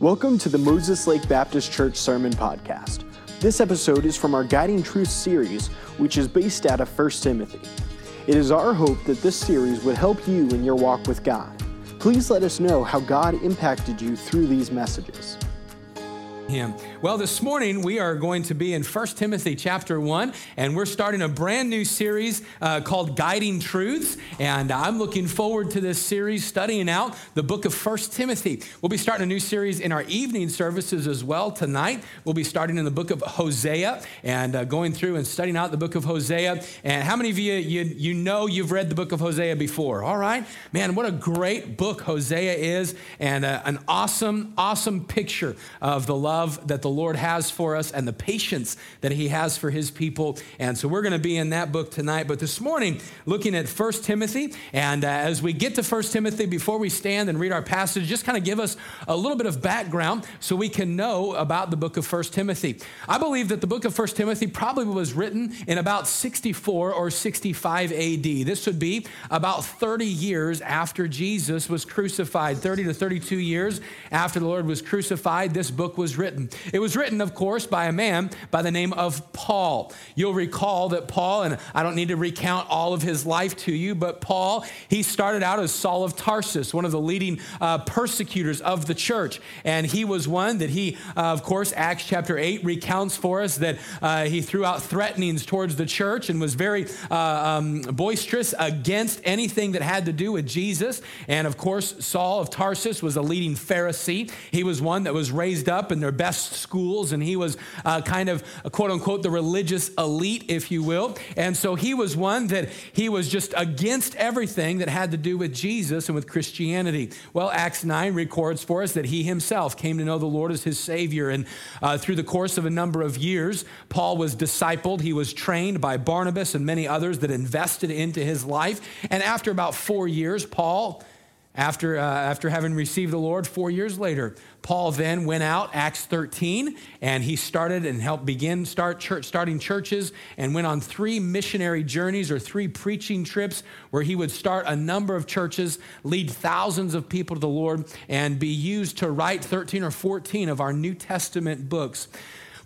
Welcome to the Moses Lake Baptist Church Sermon Podcast. This episode is from our Guiding Truth series, which is based out of 1 Timothy. It is our hope that this series would help you in your walk with God. Please let us know how God impacted you through these messages him. Well, this morning we are going to be in 1 Timothy chapter 1, and we're starting a brand new series uh, called Guiding Truths. And I'm looking forward to this series studying out the book of 1 Timothy. We'll be starting a new series in our evening services as well tonight. We'll be starting in the book of Hosea and uh, going through and studying out the book of Hosea. And how many of you, you, you know you've read the book of Hosea before? All right? Man, what a great book Hosea is, and uh, an awesome, awesome picture of the love love that the Lord has for us and the patience that He has for His people. And so we're going to be in that book tonight. But this morning, looking at 1 Timothy. And uh, as we get to 1 Timothy, before we stand and read our passage, just kind of give us a little bit of background so we can know about the book of 1 Timothy. I believe that the book of 1 Timothy probably was written in about 64 or 65 AD. This would be about 30 years after Jesus was crucified, 30 to 32 years after the Lord was crucified. This book was written written. It was written, of course, by a man by the name of Paul. You'll recall that Paul, and I don't need to recount all of his life to you, but Paul, he started out as Saul of Tarsus, one of the leading uh, persecutors of the church. And he was one that he, uh, of course, Acts chapter 8 recounts for us that uh, he threw out threatenings towards the church and was very uh, um, boisterous against anything that had to do with Jesus. And of course, Saul of Tarsus was a leading Pharisee. He was one that was raised up in their best schools, and he was uh, kind of, quote unquote, the religious elite, if you will. And so he was one that he was just against everything that had to do with Jesus and with Christianity. Well, Acts 9 records for us that he himself came to know the Lord as his Savior. And uh, through the course of a number of years, Paul was discipled. He was trained by Barnabas and many others that invested into his life. And after about four years, Paul after, uh, after having received the Lord four years later, Paul then went out, Acts 13, and he started and helped begin start church, starting churches and went on three missionary journeys or three preaching trips where he would start a number of churches, lead thousands of people to the Lord, and be used to write 13 or 14 of our New Testament books.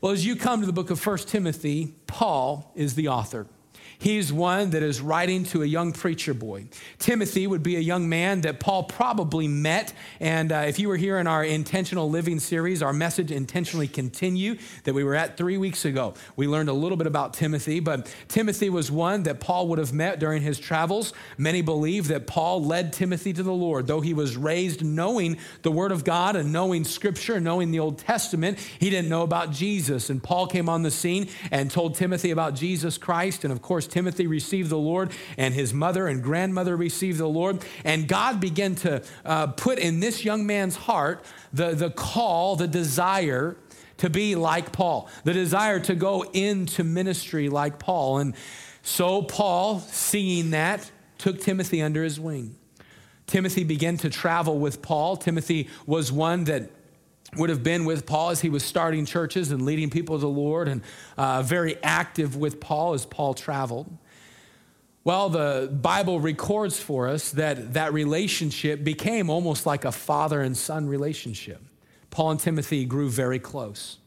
Well, as you come to the book of 1 Timothy, Paul is the author. He's one that is writing to a young preacher boy. Timothy would be a young man that Paul probably met. And uh, if you were here in our intentional living series, our message intentionally continue that we were at three weeks ago, we learned a little bit about Timothy. But Timothy was one that Paul would have met during his travels. Many believe that Paul led Timothy to the Lord, though he was raised knowing the Word of God and knowing Scripture, knowing the Old Testament. He didn't know about Jesus. And Paul came on the scene and told Timothy about Jesus Christ. And of course, Timothy received the Lord, and his mother and grandmother received the Lord. And God began to uh, put in this young man's heart the, the call, the desire to be like Paul, the desire to go into ministry like Paul. And so Paul, seeing that, took Timothy under his wing. Timothy began to travel with Paul. Timothy was one that would have been with Paul as he was starting churches and leading people to the Lord, and uh, very active with Paul as Paul traveled. Well, the Bible records for us that that relationship became almost like a father and son relationship. Paul and Timothy grew very close.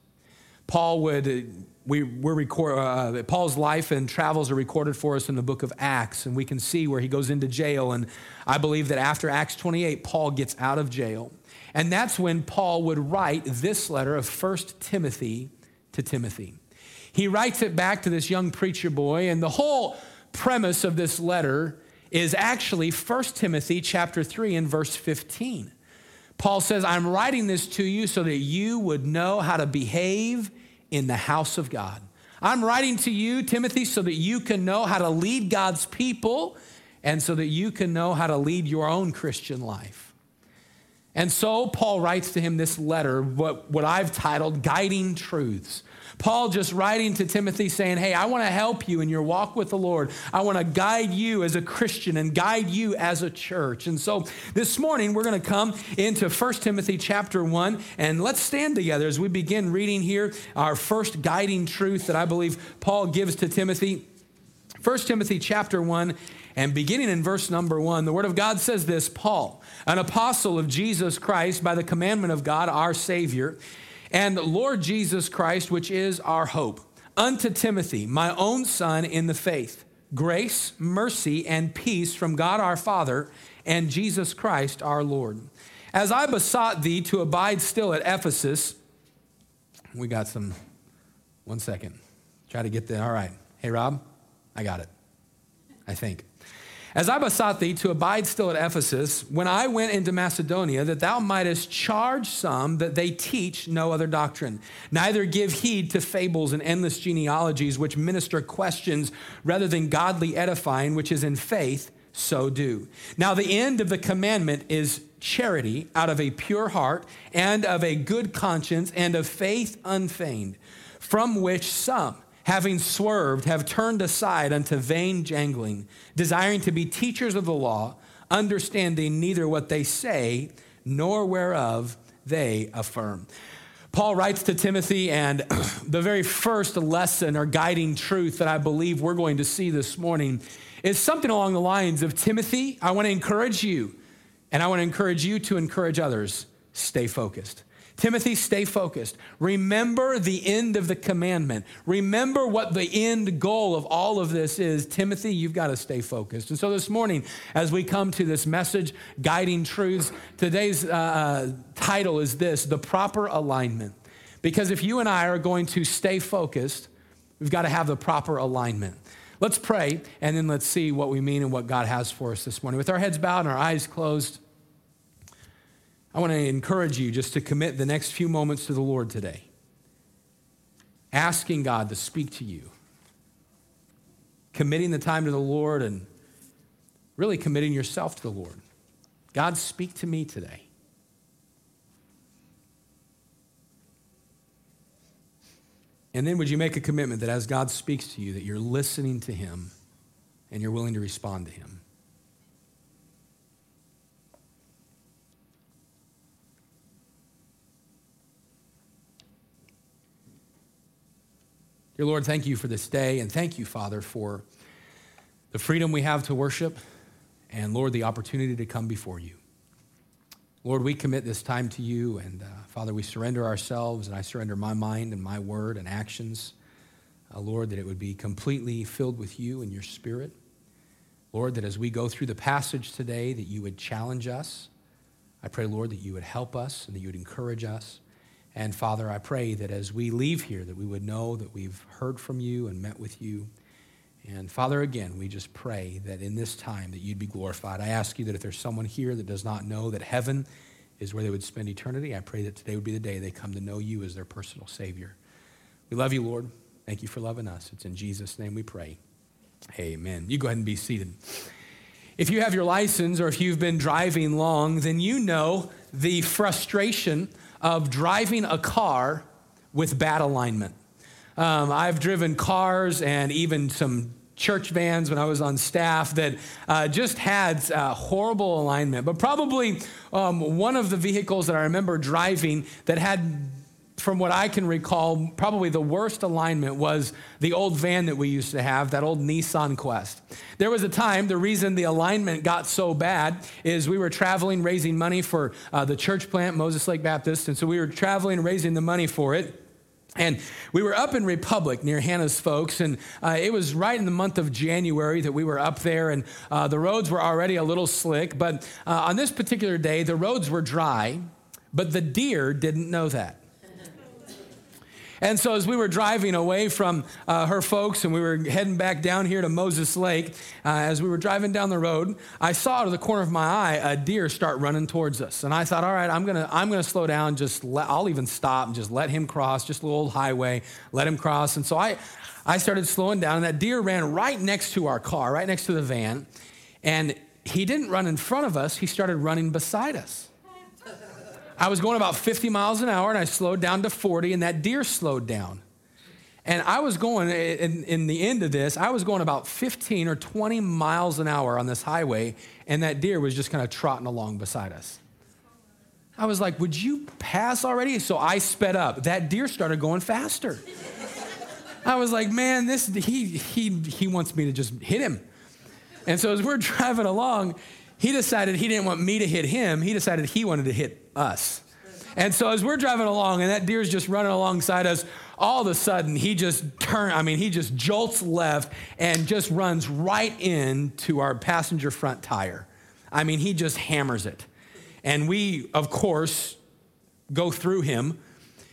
Paul would, we, we're record, uh, Paul's life and travels are recorded for us in the book of Acts, and we can see where he goes into jail. And I believe that after Acts 28, Paul gets out of jail. And that's when Paul would write this letter of 1 Timothy to Timothy. He writes it back to this young preacher boy, and the whole premise of this letter is actually 1 Timothy chapter 3 and verse 15. Paul says, I'm writing this to you so that you would know how to behave in the house of God. I'm writing to you, Timothy, so that you can know how to lead God's people and so that you can know how to lead your own Christian life. And so Paul writes to him this letter, what, what I've titled Guiding Truths. Paul just writing to Timothy saying, Hey, I want to help you in your walk with the Lord. I want to guide you as a Christian and guide you as a church. And so this morning we're going to come into 1 Timothy chapter 1 and let's stand together as we begin reading here our first guiding truth that I believe Paul gives to Timothy. 1 Timothy chapter 1 and beginning in verse number 1, the word of God says this, Paul, an apostle of Jesus Christ by the commandment of God our savior, and Lord Jesus Christ, which is our hope, unto Timothy, my own son in the faith, grace, mercy, and peace from God our Father and Jesus Christ our Lord. As I besought thee to abide still at Ephesus, we got some, one second. Try to get there. All right. Hey, Rob, I got it. I think. As I besought thee to abide still at Ephesus, when I went into Macedonia, that thou mightest charge some that they teach no other doctrine, neither give heed to fables and endless genealogies which minister questions rather than godly edifying, which is in faith, so do. Now, the end of the commandment is charity out of a pure heart and of a good conscience and of faith unfeigned, from which some, having swerved, have turned aside unto vain jangling, desiring to be teachers of the law, understanding neither what they say nor whereof they affirm. Paul writes to Timothy, and the very first lesson or guiding truth that I believe we're going to see this morning is something along the lines of Timothy, I want to encourage you, and I want to encourage you to encourage others. Stay focused. Timothy, stay focused. Remember the end of the commandment. Remember what the end goal of all of this is. Timothy, you've got to stay focused. And so this morning, as we come to this message, Guiding Truths, today's uh, uh, title is this The Proper Alignment. Because if you and I are going to stay focused, we've got to have the proper alignment. Let's pray, and then let's see what we mean and what God has for us this morning. With our heads bowed and our eyes closed, I want to encourage you just to commit the next few moments to the Lord today, asking God to speak to you, committing the time to the Lord, and really committing yourself to the Lord. God, speak to me today. And then would you make a commitment that as God speaks to you, that you're listening to him and you're willing to respond to him? Dear Lord, thank you for this day, and thank you, Father, for the freedom we have to worship, and Lord, the opportunity to come before you. Lord, we commit this time to you, and uh, Father, we surrender ourselves, and I surrender my mind and my word and actions. Uh, Lord, that it would be completely filled with you and your spirit. Lord, that as we go through the passage today, that you would challenge us. I pray, Lord, that you would help us and that you would encourage us. And Father, I pray that as we leave here, that we would know that we've heard from you and met with you. And Father, again, we just pray that in this time that you'd be glorified. I ask you that if there's someone here that does not know that heaven is where they would spend eternity, I pray that today would be the day they come to know you as their personal Savior. We love you, Lord. Thank you for loving us. It's in Jesus' name we pray. Amen. You go ahead and be seated. If you have your license or if you've been driving long, then you know the frustration of driving a car with bad alignment. Um, I've driven cars and even some church vans when I was on staff that uh, just had uh, horrible alignment. But probably um, one of the vehicles that I remember driving that had from what I can recall, probably the worst alignment was the old van that we used to have, that old Nissan Quest. There was a time, the reason the alignment got so bad is we were traveling, raising money for uh, the church plant, Moses Lake Baptist, and so we were traveling, raising the money for it. And we were up in Republic near Hannah's folks, and uh, it was right in the month of January that we were up there, and uh, the roads were already a little slick. But uh, on this particular day, the roads were dry, but the deer didn't know that. And so, as we were driving away from uh, her folks and we were heading back down here to Moses Lake, uh, as we were driving down the road, I saw out of the corner of my eye a deer start running towards us. And I thought, all right, I'm going to I'm gonna slow down, just let, I'll even stop and just let him cross, just a little old highway, let him cross. And so I, I started slowing down, and that deer ran right next to our car, right next to the van. And he didn't run in front of us, he started running beside us. I was going about 50 miles an hour and I slowed down to 40, and that deer slowed down. And I was going, in, in, the end of this, I was going about 15 or 20 miles an hour on this highway, and that deer was just kind of trotting along beside us. I was like, Would you pass already? So I sped up. That deer started going faster. I was like, man, this he he he wants me to just hit him. And so as we're driving along, he decided he didn't want me to hit him. He decided he wanted to hit us. And so as we're driving along and that deer's just running alongside us, all of a sudden he just turn I mean, he just jolts left and just runs right into our passenger front tire. I mean, he just hammers it. And we, of course, go through him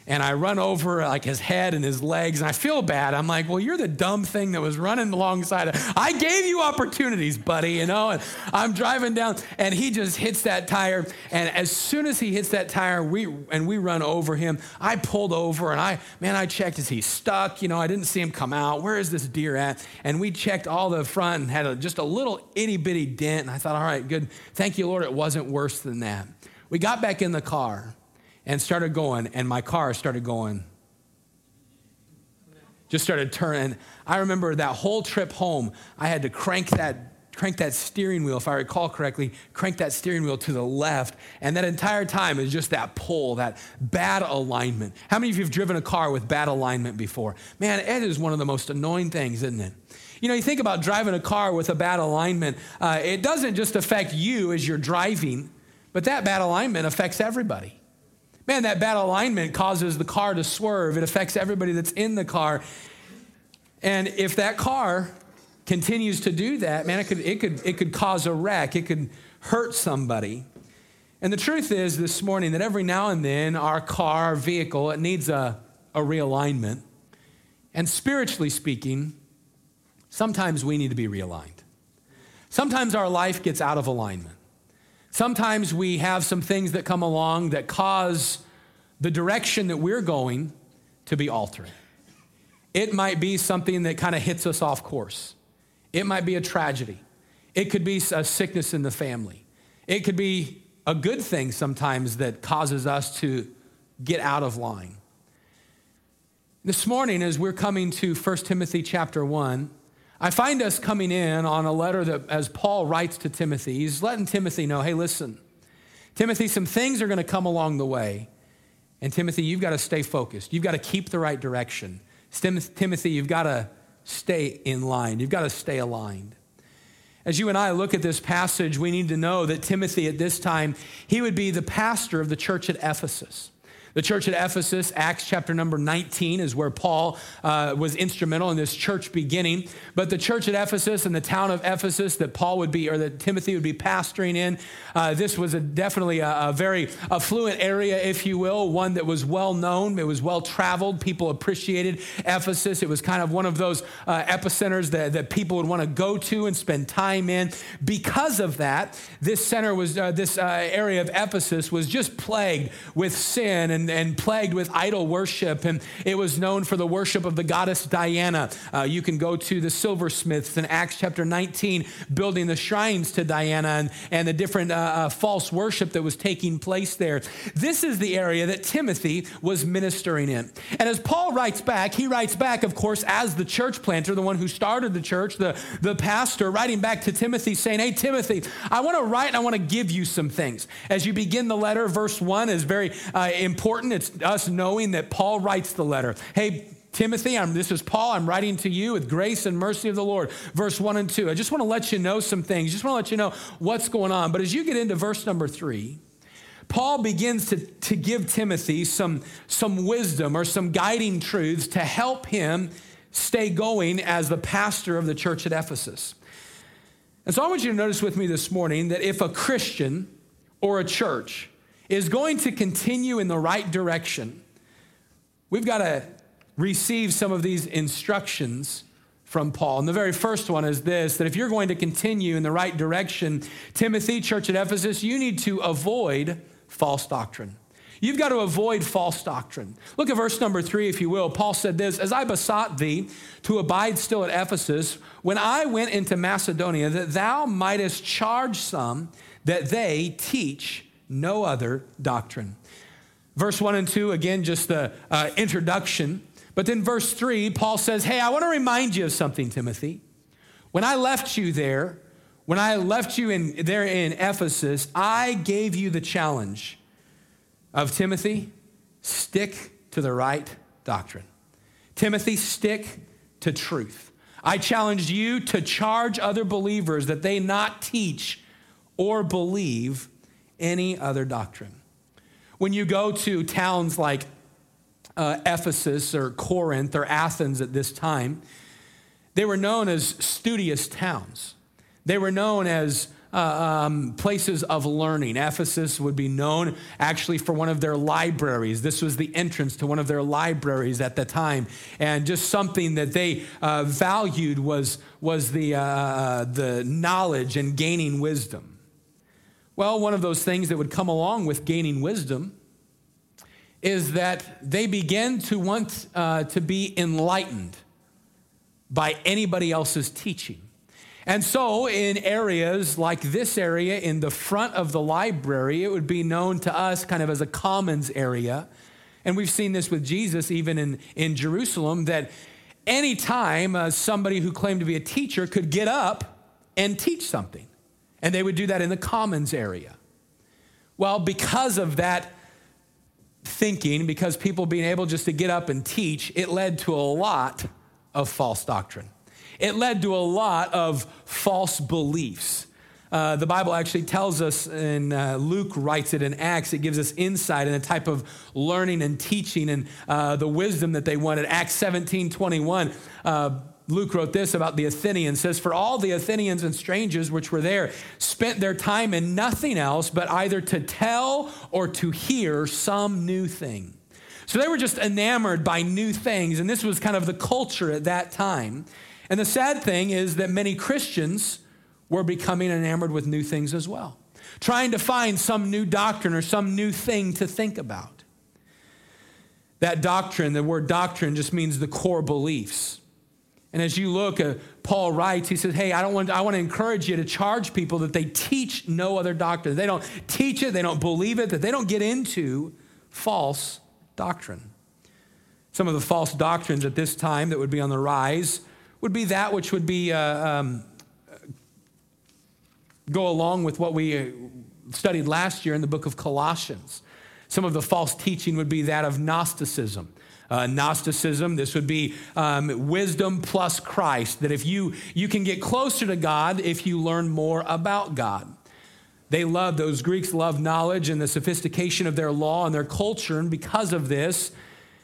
and I run over like his head and his legs, and I feel bad. I'm like, well, you're the dumb thing that was running alongside. Of, I gave you opportunities, buddy, you know. And I'm driving down, and he just hits that tire. And as soon as he hits that tire, we and we run over him. I pulled over, and I, man, I checked. Is he stuck? You know, I didn't see him come out. Where is this deer at? And we checked all the front and had a, just a little itty bitty dent. And I thought, all right, good. Thank you, Lord. It wasn't worse than that. We got back in the car and started going, and my car started going. Just started turning. I remember that whole trip home, I had to crank that crank that steering wheel, if I recall correctly, crank that steering wheel to the left. And that entire time is just that pull, that bad alignment. How many of you have driven a car with bad alignment before? Man, it is one of the most annoying things, isn't it? You know, you think about driving a car with a bad alignment, uh, it doesn't just affect you as you're driving, but that bad alignment affects everybody. Man, that bad alignment causes the car to swerve. It affects everybody that's in the car. And if that car continues to do that, man, it could, it could, it could cause a wreck. It could hurt somebody. And the truth is this morning that every now and then our car, our vehicle, it needs a, a realignment. And spiritually speaking, sometimes we need to be realigned. Sometimes our life gets out of alignment. Sometimes we have some things that come along that cause the direction that we're going to be altered. It might be something that kind of hits us off course. It might be a tragedy. It could be a sickness in the family. It could be a good thing sometimes that causes us to get out of line. This morning, as we're coming to 1 Timothy chapter 1, I find us coming in on a letter that, as Paul writes to Timothy, he's letting Timothy know hey, listen, Timothy, some things are going to come along the way. And Timothy, you've got to stay focused. You've got to keep the right direction. Timothy, you've got to stay in line. You've got to stay aligned. As you and I look at this passage, we need to know that Timothy at this time, he would be the pastor of the church at Ephesus. The church at Ephesus, Acts chapter number 19, is where Paul uh, was instrumental in this church beginning. But the church at Ephesus and the town of Ephesus that Paul would be, or that Timothy would be pastoring in, uh, this was a, definitely a, a, very affluent area, if you will, one that was well known, it was well traveled. People appreciated Ephesus. It was kind of one of those uh, epicenters that, that people would want to go to and spend time in. Because of that, this center was, uh, this uh, area of Ephesus was just plagued with sin and and, and plagued with idol worship. And it was known for the worship of the goddess Diana. Uh, you can go to the silversmiths in Acts chapter 19, building the shrines to Diana and, and the different uh, uh, false worship that was taking place there. This is the area that Timothy was ministering in. And as Paul writes back, he writes back, of course, as the church planter, the one who started the church, the, the pastor, writing back to Timothy, saying, Hey, Timothy, I want to write and I want to give you some things. As you begin the letter, verse 1 is very uh, important important. It's us knowing that Paul writes the letter. Hey, Timothy, I'm, this is Paul. I'm writing to you with grace and mercy of the Lord. Verse 1 and 2. I just want to let you know some things. Just want to let you know what's going on. But as you get into verse number 3, Paul begins to, to give Timothy some, some wisdom or some guiding truths to help him stay going as the pastor of the church at Ephesus. And so I want you to notice with me this morning that if a Christian or a church is going to continue in the right direction, we've got to receive some of these instructions from Paul. And the very first one is this that if you're going to continue in the right direction, Timothy, church at Ephesus, you need to avoid false doctrine. You've got to avoid false doctrine. Look at verse number three, if you will. Paul said this As I besought thee to abide still at Ephesus, when I went into Macedonia, that thou mightest charge some that they teach no other doctrine. Verse 1 and 2, again, just the uh, introduction. But then verse 3, Paul says, Hey, I want to remind you of something, Timothy. When I left you there, when I left you in, there in Ephesus, I gave you the challenge of Timothy, stick to the right doctrine. Timothy, stick to truth. I challenge you to charge other believers that they not teach or believe any other doctrine. When you go to towns like uh, Ephesus or Corinth or Athens at this time, they were known as studious towns. They were known as uh, um, places of learning. Ephesus would be known actually for one of their libraries. This was the entrance to one of their libraries at the time. And just something that they uh, valued was, was the, uh, the knowledge and gaining wisdom. Well, one of those things that would come along with gaining wisdom is that they begin to want uh, to be enlightened by anybody else's teaching. And so, in areas like this area in the front of the library, it would be known to us kind of as a commons area. And we've seen this with Jesus even in, in Jerusalem that anytime uh, somebody who claimed to be a teacher could get up and teach something. And they would do that in the commons area. Well, because of that thinking, because people being able just to get up and teach, it led to a lot of false doctrine. It led to a lot of false beliefs. Uh, the Bible actually tells us, and uh, Luke writes it in Acts, it gives us insight in the type of learning and teaching and uh, the wisdom that they wanted. Acts 17 21, uh, Luke wrote this about the Athenians says, For all the Athenians and strangers which were there spent their time in nothing else but either to tell or to hear some new thing. So they were just enamored by new things, and this was kind of the culture at that time. And the sad thing is that many Christians were becoming enamored with new things as well, trying to find some new doctrine or some new thing to think about. That doctrine, the word doctrine just means the core beliefs. And as you look, uh, Paul writes, he says, Hey, I, don't want, I want to encourage you to charge people that they teach no other doctrine. They don't teach it, they don't believe it, that they don't get into false doctrine. Some of the false doctrines at this time that would be on the rise would be that which would be uh, um, go along with what we uh, studied last year in the book of Colossians. Some of the false teaching would be that of Gnosticism. Uh, Gnosticism, this would be um, wisdom plus Christ, that if you, you can get closer to God if you learn more about God. They love, those Greeks love knowledge and the sophistication of their law and their culture, and because of this,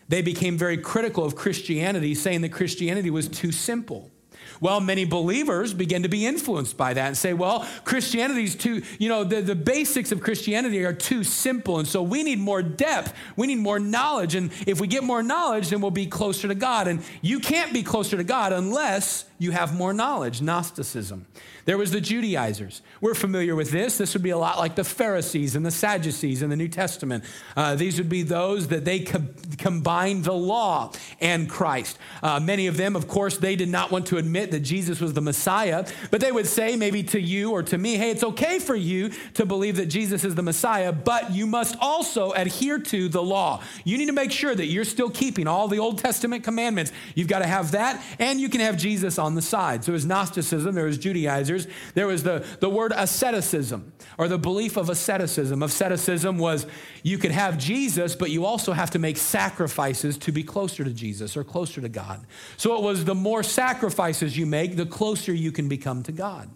they became very critical of Christianity, saying that Christianity was too simple. Well, many believers begin to be influenced by that and say, well, Christianity's too, you know, the, the basics of Christianity are too simple. And so we need more depth. We need more knowledge. And if we get more knowledge, then we'll be closer to God. And you can't be closer to God unless you have more knowledge, Gnosticism. There was the Judaizers. We're familiar with this. This would be a lot like the Pharisees and the Sadducees in the New Testament. Uh, these would be those that they co- combined the law and Christ. Uh, many of them, of course, they did not want to admit that Jesus was the Messiah, but they would say maybe to you or to me, hey, it's okay for you to believe that Jesus is the Messiah, but you must also adhere to the law. You need to make sure that you're still keeping all the Old Testament commandments. You've got to have that, and you can have Jesus on the side. So it was Gnosticism, there was Judaizers there was the, the word asceticism or the belief of asceticism. Asceticism was you could have Jesus, but you also have to make sacrifices to be closer to Jesus or closer to God. So it was the more sacrifices you make, the closer you can become to God.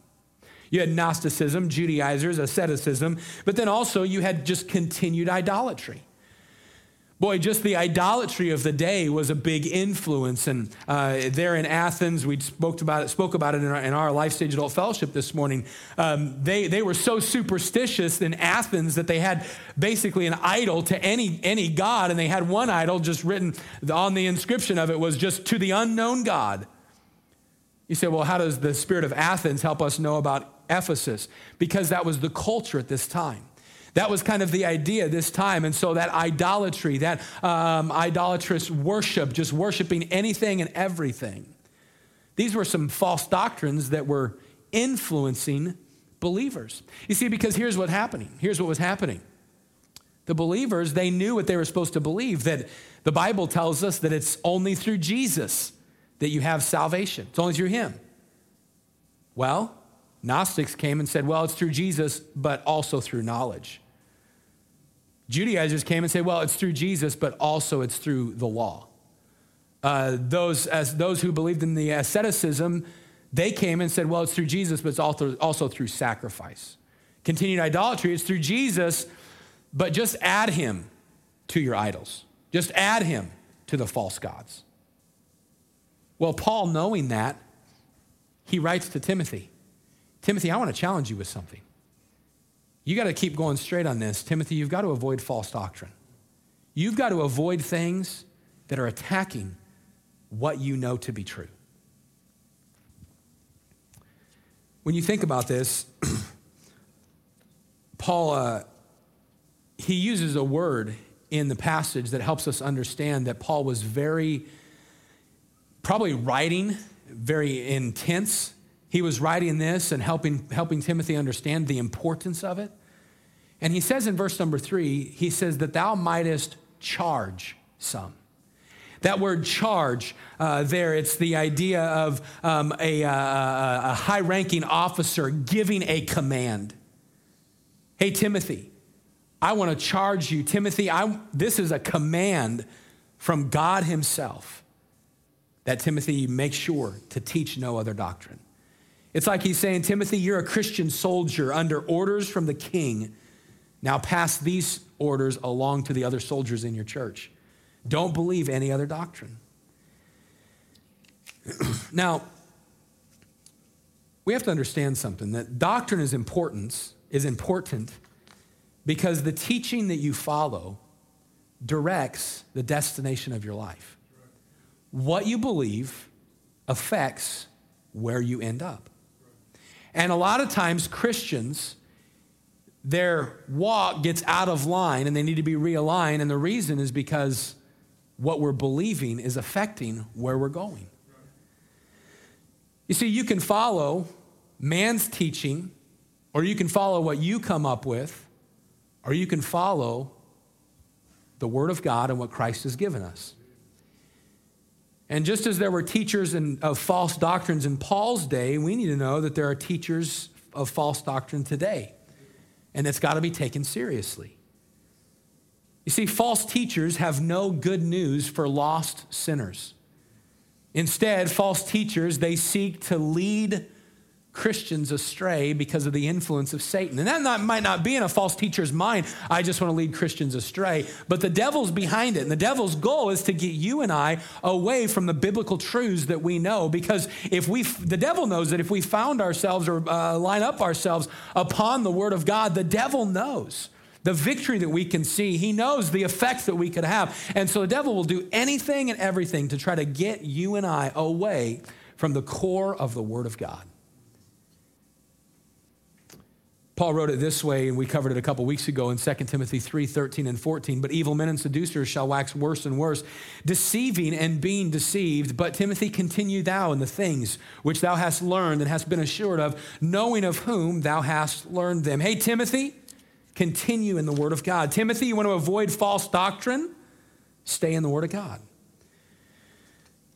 You had Gnosticism, Judaizers, asceticism, but then also you had just continued idolatry. Boy, just the idolatry of the day was a big influence. And uh, there in Athens, we spoke about it, spoke about it in our, in our Life Stage Adult Fellowship this morning. Um, they, they were so superstitious in Athens that they had basically an idol to any, any god, and they had one idol just written on the inscription of it was just to the unknown God. You say, well, how does the spirit of Athens help us know about Ephesus? Because that was the culture at this time. That was kind of the idea this time. And so that idolatry, that um, idolatrous worship, just worshiping anything and everything, these were some false doctrines that were influencing believers. You see, because here's what's happening. Here's what was happening. The believers, they knew what they were supposed to believe, that the Bible tells us that it's only through Jesus that you have salvation. It's only through him. Well, Gnostics came and said, well, it's through Jesus, but also through knowledge. Judaizers came and said, well, it's through Jesus, but also it's through the law. Uh, those, as those who believed in the asceticism, they came and said, well, it's through Jesus, but it's also, also through sacrifice. Continued idolatry it's through Jesus, but just add him to your idols. Just add him to the false gods. Well, Paul, knowing that, he writes to Timothy Timothy, I want to challenge you with something. You got to keep going straight on this. Timothy, you've got to avoid false doctrine. You've got to avoid things that are attacking what you know to be true. When you think about this, Paul, uh, he uses a word in the passage that helps us understand that Paul was very, probably writing very intense. He was writing this and helping, helping Timothy understand the importance of it. And he says in verse number three, he says that thou mightest charge some. That word charge uh, there, it's the idea of um, a, a, a high ranking officer giving a command. Hey, Timothy, I want to charge you. Timothy, I, this is a command from God Himself that Timothy make sure to teach no other doctrine. It's like he's saying, Timothy, you're a Christian soldier under orders from the king. Now pass these orders along to the other soldiers in your church. Don't believe any other doctrine. now, we have to understand something that doctrine is important, is important because the teaching that you follow directs the destination of your life. What you believe affects where you end up. And a lot of times, Christians, their walk gets out of line and they need to be realigned. And the reason is because what we're believing is affecting where we're going. You see, you can follow man's teaching, or you can follow what you come up with, or you can follow the Word of God and what Christ has given us. And just as there were teachers in, of false doctrines in Paul's day, we need to know that there are teachers of false doctrine today. And it's got to be taken seriously. You see, false teachers have no good news for lost sinners. Instead, false teachers, they seek to lead Christians astray because of the influence of Satan. And that not, might not be in a false teacher's mind, I just want to lead Christians astray. But the devil's behind it. And the devil's goal is to get you and I away from the biblical truths that we know. Because if we, the devil knows that if we found ourselves or uh, line up ourselves upon the word of God, the devil knows the victory that we can see. He knows the effects that we could have. And so the devil will do anything and everything to try to get you and I away from the core of the Word of God. Paul wrote it this way, and we covered it a couple weeks ago in 2 Timothy 3 13 and 14. But evil men and seducers shall wax worse and worse, deceiving and being deceived. But Timothy, continue thou in the things which thou hast learned and hast been assured of, knowing of whom thou hast learned them. Hey, Timothy, continue in the Word of God. Timothy, you want to avoid false doctrine? Stay in the Word of God.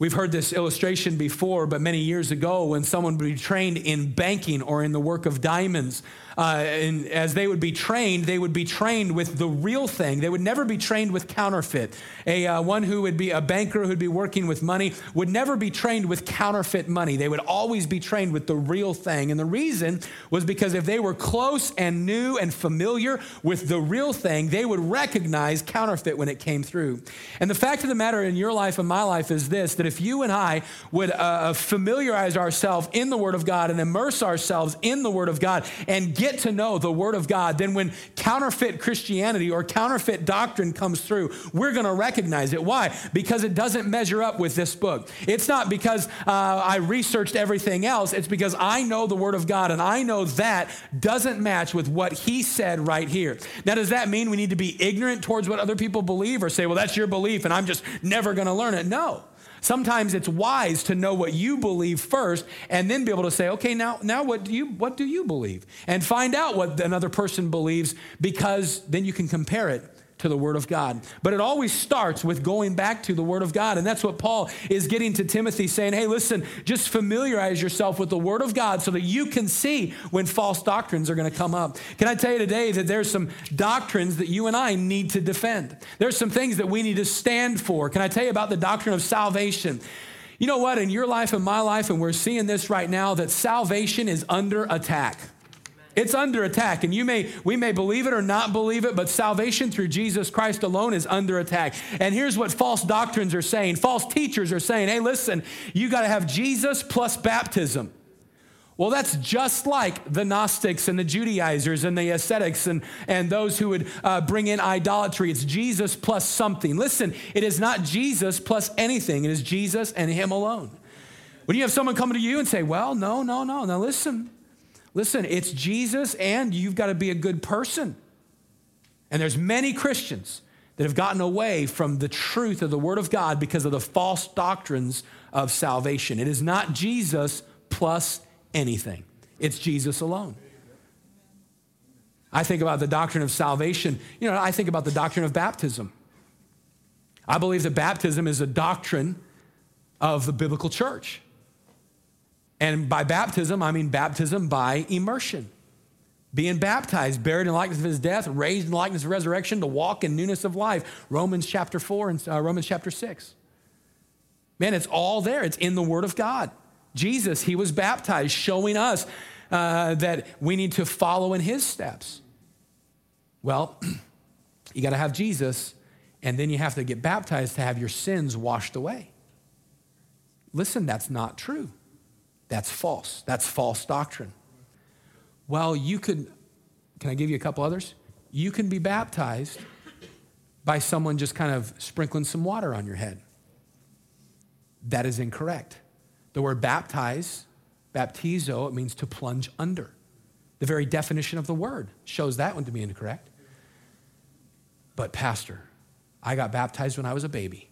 We've heard this illustration before, but many years ago, when someone would be trained in banking or in the work of diamonds, uh, and as they would be trained, they would be trained with the real thing. They would never be trained with counterfeit. A uh, one who would be a banker who'd be working with money would never be trained with counterfeit money. They would always be trained with the real thing. And the reason was because if they were close and new and familiar with the real thing, they would recognize counterfeit when it came through. And the fact of the matter in your life and my life is this: that if you and I would uh, familiarize ourselves in the Word of God and immerse ourselves in the Word of God and get get to know the Word of God, then when counterfeit Christianity or counterfeit doctrine comes through, we're going to recognize it. Why? Because it doesn't measure up with this book. It's not because uh, I researched everything else, it's because I know the Word of God and I know that doesn't match with what He said right here. Now, does that mean we need to be ignorant towards what other people believe or say, well, that's your belief and I'm just never going to learn it? No. Sometimes it's wise to know what you believe first and then be able to say, okay, now, now what, do you, what do you believe? And find out what another person believes because then you can compare it to the Word of God. But it always starts with going back to the Word of God. And that's what Paul is getting to Timothy, saying, hey, listen, just familiarize yourself with the Word of God so that you can see when false doctrines are going to come up. Can I tell you today that there's some doctrines that you and I need to defend? There's some things that we need to stand for. Can I tell you about the doctrine of salvation? You know what? In your life and my life, and we're seeing this right now, that salvation is under attack. It's under attack, and you may we may believe it or not believe it, but salvation through Jesus Christ alone is under attack. And here's what false doctrines are saying: false teachers are saying, "Hey, listen, you got to have Jesus plus baptism." Well, that's just like the Gnostics and the Judaizers and the ascetics and, and those who would uh, bring in idolatry. It's Jesus plus something. Listen, it is not Jesus plus anything, it is Jesus and Him alone. When you have someone come to you and say, Well, no, no, no, now listen, listen, it's Jesus and you've got to be a good person. And there's many Christians that have gotten away from the truth of the Word of God because of the false doctrines of salvation. It is not Jesus plus anything, it's Jesus alone. I think about the doctrine of salvation. You know, I think about the doctrine of baptism. I believe that baptism is a doctrine of the biblical church. And by baptism, I mean baptism by immersion. Being baptized, buried in likeness of his death, raised in likeness of resurrection to walk in newness of life. Romans chapter 4 and uh, Romans chapter 6. Man, it's all there. It's in the Word of God. Jesus, he was baptized, showing us uh, that we need to follow in his steps. Well, you got to have Jesus, and then you have to get baptized to have your sins washed away. Listen, that's not true. That's false. That's false doctrine. Well, you could, can I give you a couple others? You can be baptized by someone just kind of sprinkling some water on your head. That is incorrect. The word baptize, baptizo, it means to plunge under. The very definition of the word shows that one to be incorrect. But, Pastor, I got baptized when I was a baby.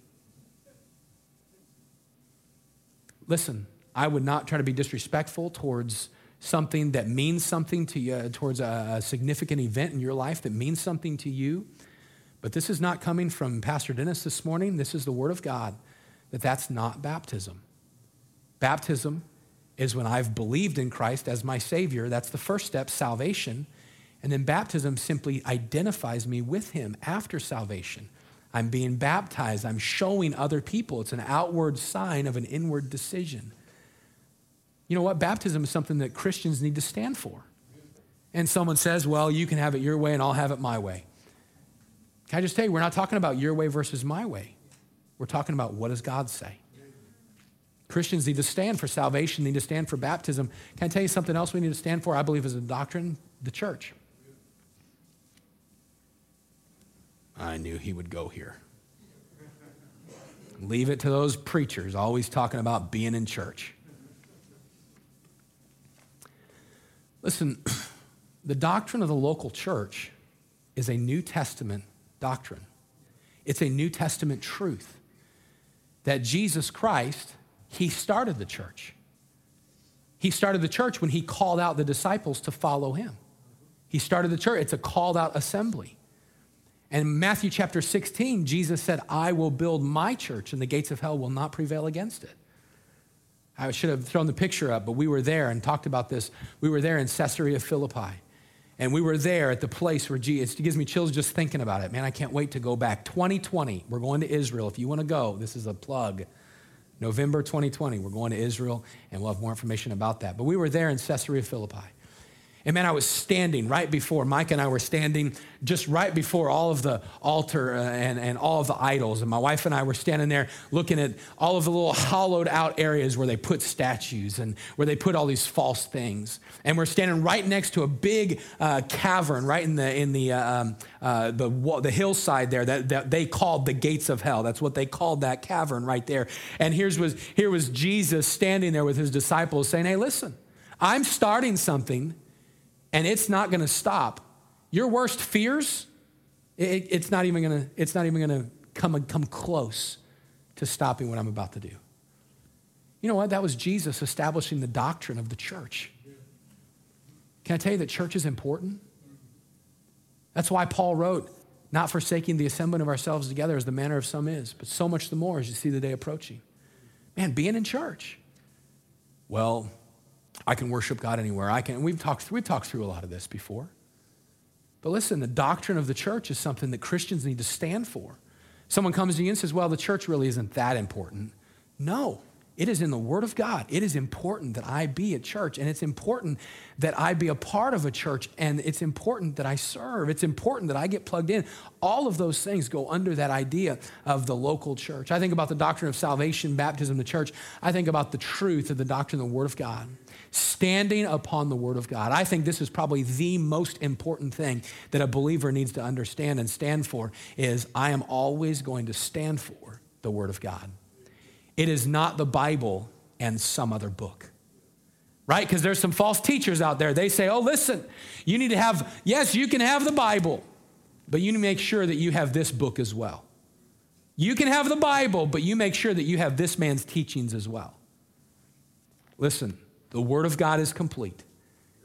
Listen, I would not try to be disrespectful towards something that means something to you, towards a significant event in your life that means something to you. But this is not coming from Pastor Dennis this morning. This is the Word of God that that's not baptism. Baptism is when I've believed in Christ as my Savior. That's the first step, salvation. And then baptism simply identifies me with Him after salvation. I'm being baptized, I'm showing other people. It's an outward sign of an inward decision. You know what? Baptism is something that Christians need to stand for. And someone says, well, you can have it your way and I'll have it my way. Can I just tell you, we're not talking about your way versus my way. We're talking about what does God say? Christians need to stand for salvation, need to stand for baptism. Can I tell you something else we need to stand for? I believe is a doctrine, the church. I knew he would go here. Leave it to those preachers always talking about being in church. Listen, the doctrine of the local church is a New Testament doctrine. It's a New Testament truth that Jesus Christ he started the church. He started the church when he called out the disciples to follow him. He started the church. It's a called out assembly. And in Matthew chapter 16, Jesus said, I will build my church, and the gates of hell will not prevail against it. I should have thrown the picture up, but we were there and talked about this. We were there in Caesarea Philippi. And we were there at the place where Jesus, it gives me chills just thinking about it. Man, I can't wait to go back. 2020, we're going to Israel. If you want to go, this is a plug. November 2020, we're going to Israel, and we'll have more information about that. But we were there in Caesarea Philippi. And man, I was standing right before, Mike and I were standing just right before all of the altar uh, and, and all of the idols. And my wife and I were standing there looking at all of the little hollowed out areas where they put statues and where they put all these false things. And we're standing right next to a big uh, cavern right in the, in the, uh, um, uh, the, the hillside there that, that they called the gates of hell. That's what they called that cavern right there. And here's was, here was Jesus standing there with his disciples saying, Hey, listen, I'm starting something and it's not going to stop. Your worst fears, it, it's not even going to, it's not even going to come, come close to stopping what I'm about to do. You know what? That was Jesus establishing the doctrine of the church. Can I tell you that church is important? That's why Paul wrote, not forsaking the assembling of ourselves together as the manner of some is, but so much the more as you see the day approaching. Man, being in church. Well, I can worship God anywhere. I can. We've talked, we've talked through a lot of this before. But listen, the doctrine of the church is something that Christians need to stand for. Someone comes to you and says, Well, the church really isn't that important. No, it is in the Word of God. It is important that I be at church, and it's important that I be a part of a church, and it's important that I serve. It's important that I get plugged in. All of those things go under that idea of the local church. I think about the doctrine of salvation, baptism, the church. I think about the truth of the doctrine of the Word of God, standing upon the Word of God. I think this is probably the most important thing that a believer needs to understand and stand for is I am always going to stand for the Word of God. It is not the Bible and some other book. Right? Because there's some false teachers out there. They say, oh, listen, you need to have, yes, you can have the Bible, but you need to make sure that you have this book as well. You can have the Bible, but you make sure that you have this man's teachings as well. Listen, the Word of God is complete.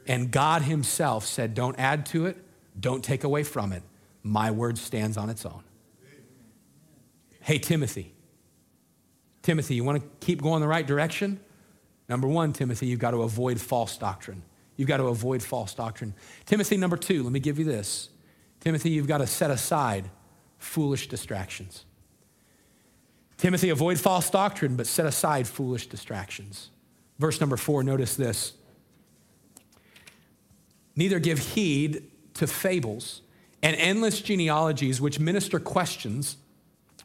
And God Himself said, don't add to it, don't take away from it. My word stands on its own. Hey, Timothy, Timothy, you want to keep going the right direction? Number one, Timothy, you've got to avoid false doctrine. You've got to avoid false doctrine. Timothy, number two, let me give you this. Timothy, you've got to set aside foolish distractions. Timothy, avoid false doctrine, but set aside foolish distractions. Verse number four, notice this. Neither give heed to fables and endless genealogies which minister questions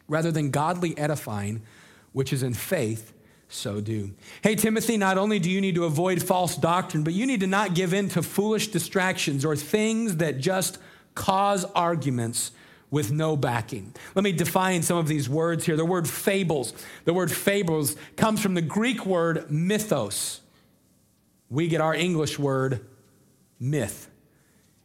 rather than godly edifying which is in faith, so do. Hey, Timothy, not only do you need to avoid false doctrine, but you need to not give in to foolish distractions or things that just cause arguments with no backing. Let me define some of these words here. The word fables, the word fables comes from the Greek word mythos. We get our English word myth.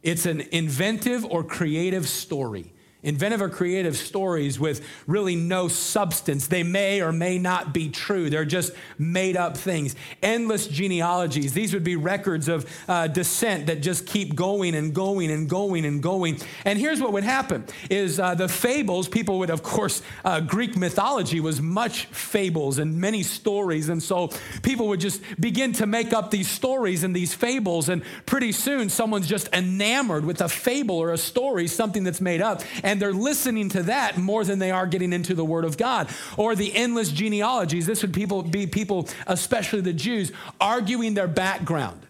It's an inventive or creative story inventive or creative stories with really no substance. They may or may not be true. They're just made up things. Endless genealogies. These would be records of uh, descent that just keep going and going and going and going. And here's what would happen is uh, the fables, people would, of course, uh, Greek mythology was much fables and many stories. And so people would just begin to make up these stories and these fables. And pretty soon someone's just enamored with a fable or a story, something that's made up. And and they're listening to that more than they are getting into the Word of God. Or the endless genealogies. This would people, be people, especially the Jews, arguing their background.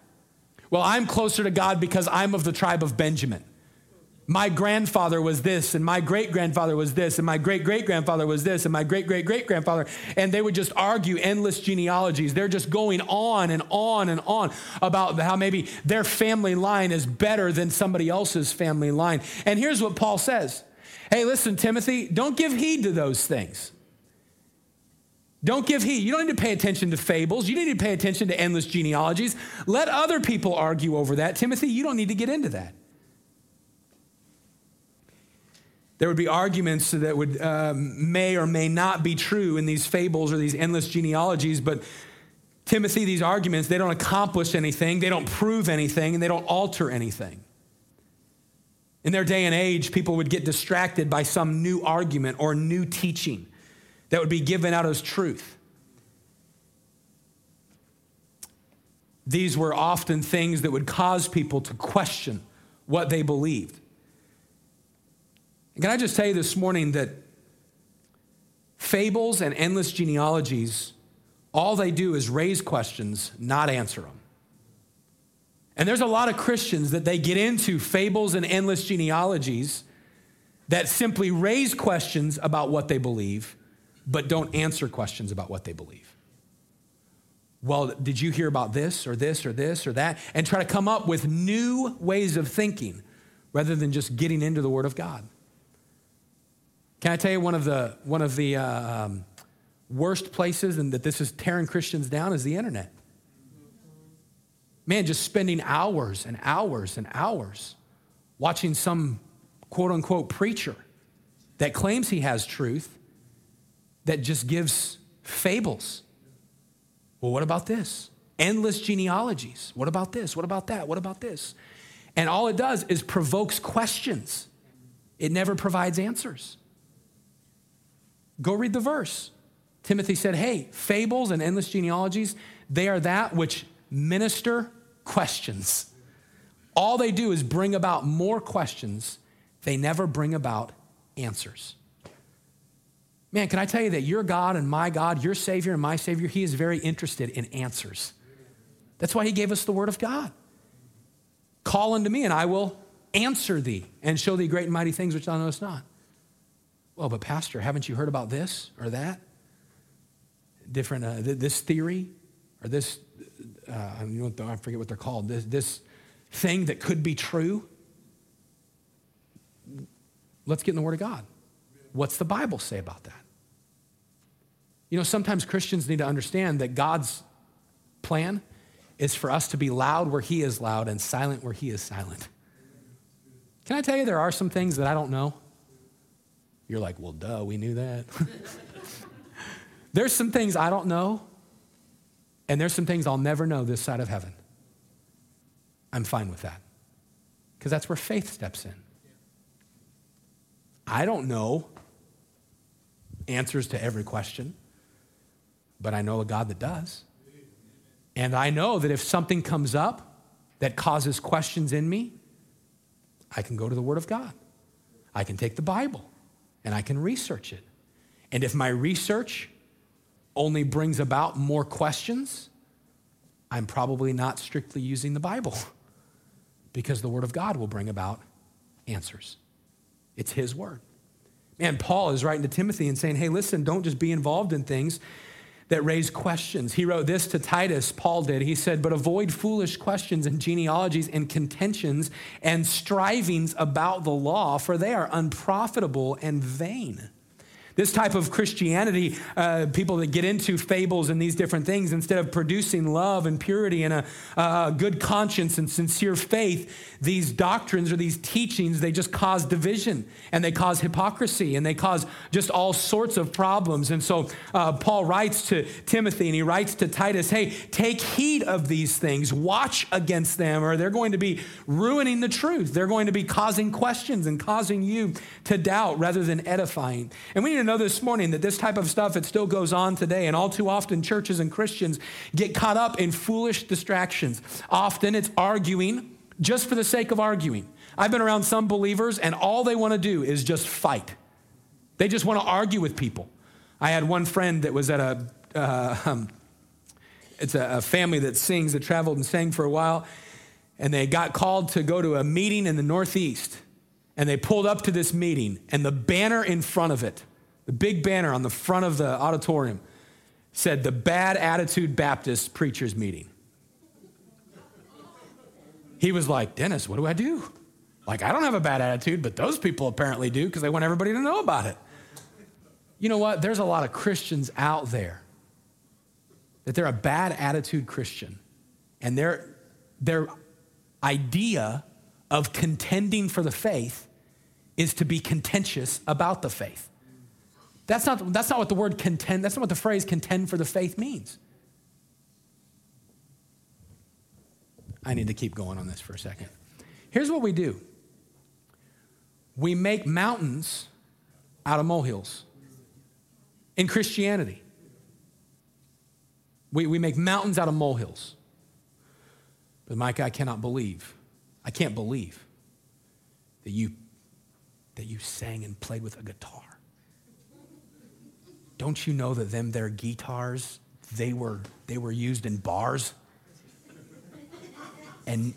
Well, I'm closer to God because I'm of the tribe of Benjamin. My grandfather was this, and my great grandfather was this, and my great great grandfather was this, and my great great great grandfather. And they would just argue endless genealogies. They're just going on and on and on about how maybe their family line is better than somebody else's family line. And here's what Paul says Hey, listen, Timothy, don't give heed to those things. Don't give heed. You don't need to pay attention to fables. You don't need to pay attention to endless genealogies. Let other people argue over that. Timothy, you don't need to get into that. There would be arguments that would um, may or may not be true in these fables or these endless genealogies, but Timothy, these arguments, they don't accomplish anything, they don't prove anything, and they don't alter anything. In their day and age, people would get distracted by some new argument or new teaching that would be given out as truth. These were often things that would cause people to question what they believed. Can I just tell you this morning that fables and endless genealogies, all they do is raise questions, not answer them. And there's a lot of Christians that they get into fables and endless genealogies that simply raise questions about what they believe, but don't answer questions about what they believe. Well, did you hear about this or this or this or that? And try to come up with new ways of thinking rather than just getting into the Word of God. Can I tell you one of the, one of the uh, um, worst places and that this is tearing Christians down is the internet? Man, just spending hours and hours and hours watching some quote unquote preacher that claims he has truth that just gives fables. Well, what about this? Endless genealogies. What about this? What about that? What about this? And all it does is provokes questions. it never provides answers. Go read the verse. Timothy said, Hey, fables and endless genealogies, they are that which minister questions. All they do is bring about more questions, they never bring about answers. Man, can I tell you that your God and my God, your Savior and my Savior, He is very interested in answers. That's why He gave us the Word of God. Call unto me, and I will answer thee and show thee great and mighty things which thou knowest not. Well, but Pastor, haven't you heard about this or that? Different, uh, this theory or this, uh, I forget what they're called, this, this thing that could be true. Let's get in the Word of God. What's the Bible say about that? You know, sometimes Christians need to understand that God's plan is for us to be loud where He is loud and silent where He is silent. Can I tell you, there are some things that I don't know? You're like, well, duh, we knew that. there's some things I don't know, and there's some things I'll never know this side of heaven. I'm fine with that because that's where faith steps in. I don't know answers to every question, but I know a God that does. And I know that if something comes up that causes questions in me, I can go to the Word of God. I can take the Bible and I can research it. And if my research only brings about more questions, I'm probably not strictly using the Bible because the Word of God will bring about answers. It's His Word. And Paul is writing to Timothy and saying, hey, listen, don't just be involved in things that raise questions. He wrote this to Titus, Paul did. He said, But avoid foolish questions and genealogies and contentions and strivings about the law, for they are unprofitable and vain. This type of Christianity, uh, people that get into fables and these different things, instead of producing love and purity and a, a, good conscience and sincere faith, these doctrines or these teachings, they just cause division and they cause hypocrisy and they cause just all sorts of problems. And so uh, Paul writes to Timothy and he writes to Titus hey, take heed of these things, watch against them, or they're going to be ruining the truth. They're going to be causing questions and causing you to doubt rather than edifying. And we need to know this morning that this type of stuff, it still goes on today. And all too often, churches and Christians get caught up in foolish distractions. Often it's arguing just for the sake of arguing. I've been around some believers, and all they want to do is just fight. They just want to argue with people. I had one friend that was at a, uh, um, it's a, a family that sings, that traveled and sang for a while, and they got called to go to a meeting in the Northeast. And they pulled up to this meeting, and the banner in front of it the big banner on the front of the auditorium said the Bad Attitude Baptist Preachers Meeting. He was like, Dennis, what do I do? Like, I don't have a bad attitude, but those people apparently do because they want everybody to know about it. You know what? There's a lot of Christians out there that they're a bad attitude Christian, and their, their idea of contending for the faith is to be contentious about the faith. That's not, that's not what the word contend, that's not what the phrase contend for the faith means. I need to keep going on this for a second. Here's what we do we make mountains out of molehills in Christianity. We, we make mountains out of molehills. But Mike, I cannot believe, I can't believe that you, that you sang and played with a guitar. Don't you know that them their guitars, they were, they were used in bars? And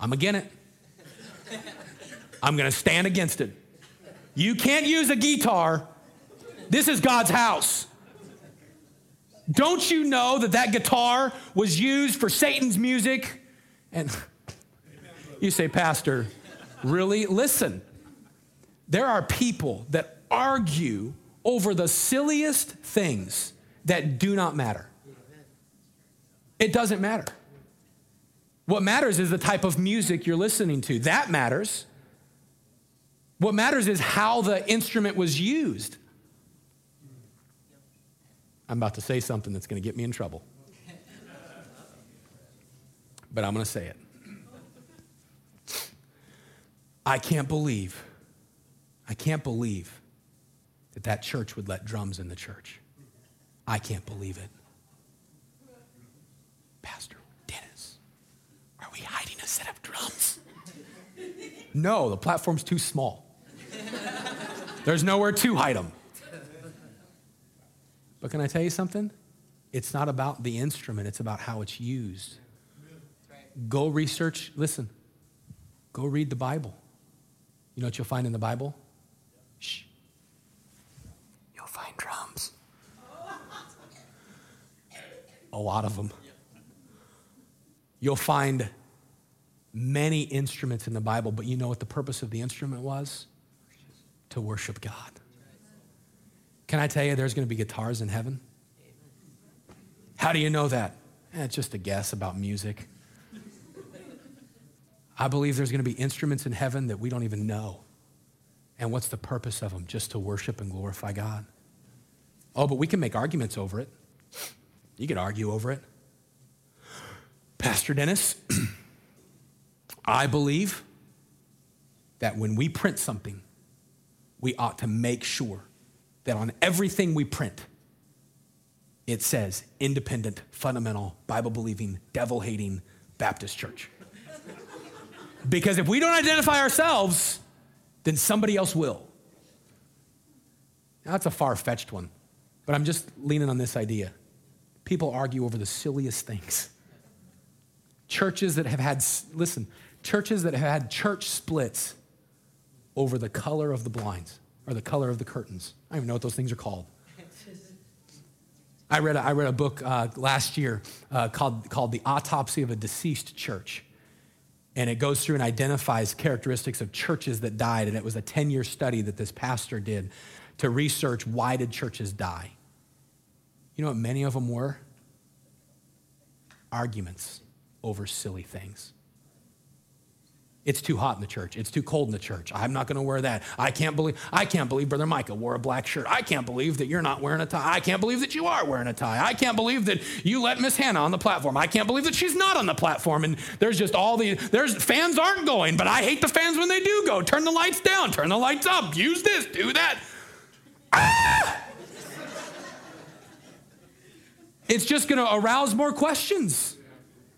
I'm against it. I'm going to stand against it. You can't use a guitar. This is God's house. Don't you know that that guitar was used for Satan's music? And you say, Pastor, really? Listen, there are people that argue over the silliest things that do not matter. It doesn't matter. What matters is the type of music you're listening to. That matters. What matters is how the instrument was used. I'm about to say something that's going to get me in trouble. But I'm going to say it. I can't believe, I can't believe that that church would let drums in the church. I can't believe it. Pastor Dennis, are we hiding a set of drums? No, the platform's too small. There's nowhere to hide them. But can I tell you something? It's not about the instrument, it's about how it's used. Go research, listen, go read the Bible. You know what you'll find in the Bible? Shh. You'll find drums. A lot of them. You'll find many instruments in the Bible, but you know what the purpose of the instrument was? To worship God. Can I tell you there's going to be guitars in heaven? How do you know that? Eh, it's just a guess about music. I believe there's going to be instruments in heaven that we don't even know. And what's the purpose of them? Just to worship and glorify God. Oh, but we can make arguments over it. You could argue over it. Pastor Dennis, I believe that when we print something, we ought to make sure that on everything we print, it says independent, fundamental, Bible believing, devil hating Baptist church. because if we don't identify ourselves, then somebody else will. Now, that's a far fetched one, but I'm just leaning on this idea. People argue over the silliest things. Churches that have had, listen, churches that have had church splits over the color of the blinds or the color of the curtains. I don't even know what those things are called. I read a, I read a book uh, last year uh, called, called The Autopsy of a Deceased Church. And it goes through and identifies characteristics of churches that died. And it was a 10 year study that this pastor did to research why did churches die. You know what many of them were? Arguments over silly things. It's too hot in the church. It's too cold in the church. I'm not going to wear that. I can't believe I can't believe Brother Micah wore a black shirt. I can't believe that you're not wearing a tie. I can't believe that you are wearing a tie. I can't believe that you let Miss Hannah on the platform. I can't believe that she's not on the platform. And there's just all the there's fans aren't going, but I hate the fans when they do go. Turn the lights down, turn the lights up, use this, do that. Ah! It's just going to arouse more questions.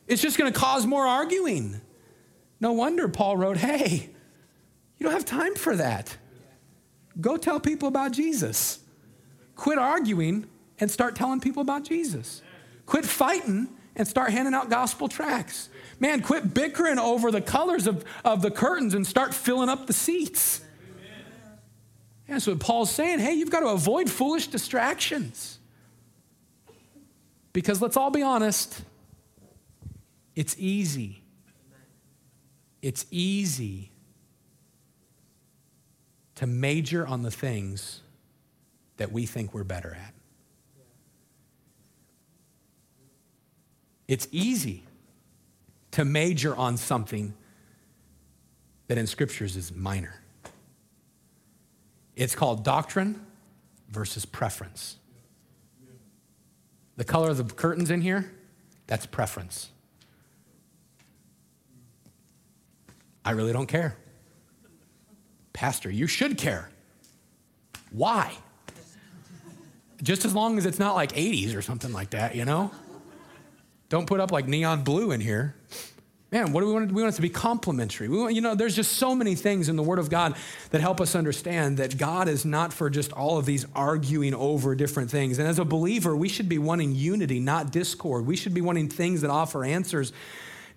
It's just going to cause more arguing. No wonder Paul wrote, Hey, you don't have time for that. Go tell people about Jesus. Quit arguing and start telling people about Jesus. Quit fighting and start handing out gospel tracts. Man, quit bickering over the colors of, of the curtains and start filling up the seats. That's what Paul's saying. Hey, you've got to avoid foolish distractions. Because let's all be honest, it's easy it's easy to major on the things that we think we're better at. It's easy to major on something that in scriptures is minor. It's called doctrine versus preference. The color of the curtains in here, that's preference. I really don't care. Pastor, you should care. Why? Just as long as it's not like 80s or something like that, you know? Don't put up like neon blue in here. Man, what do we want? We want it to be complementary. We want, you know, there's just so many things in the Word of God that help us understand that God is not for just all of these arguing over different things. And as a believer, we should be wanting unity, not discord. We should be wanting things that offer answers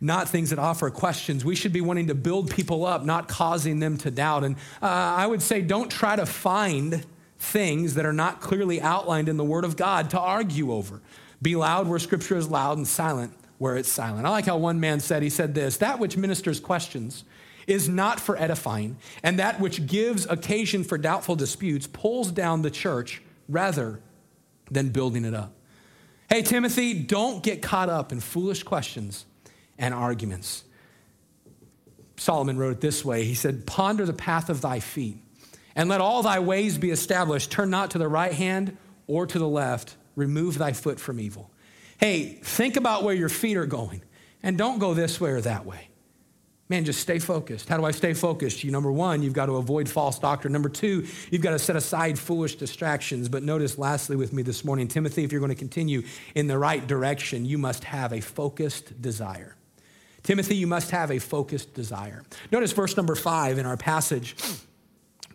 not things that offer questions. We should be wanting to build people up, not causing them to doubt. And uh, I would say don't try to find things that are not clearly outlined in the Word of God to argue over. Be loud where Scripture is loud and silent where it's silent. I like how one man said, he said this that which ministers questions is not for edifying, and that which gives occasion for doubtful disputes pulls down the church rather than building it up. Hey, Timothy, don't get caught up in foolish questions and arguments. Solomon wrote it this way He said, Ponder the path of thy feet, and let all thy ways be established. Turn not to the right hand or to the left. Remove thy foot from evil. Hey, think about where your feet are going, and don't go this way or that way. Man, just stay focused. How do I stay focused? You, number one, you've got to avoid false doctrine. Number two, you've got to set aside foolish distractions. But notice, lastly, with me this morning, Timothy, if you're going to continue in the right direction, you must have a focused desire. Timothy, you must have a focused desire. Notice verse number five in our passage.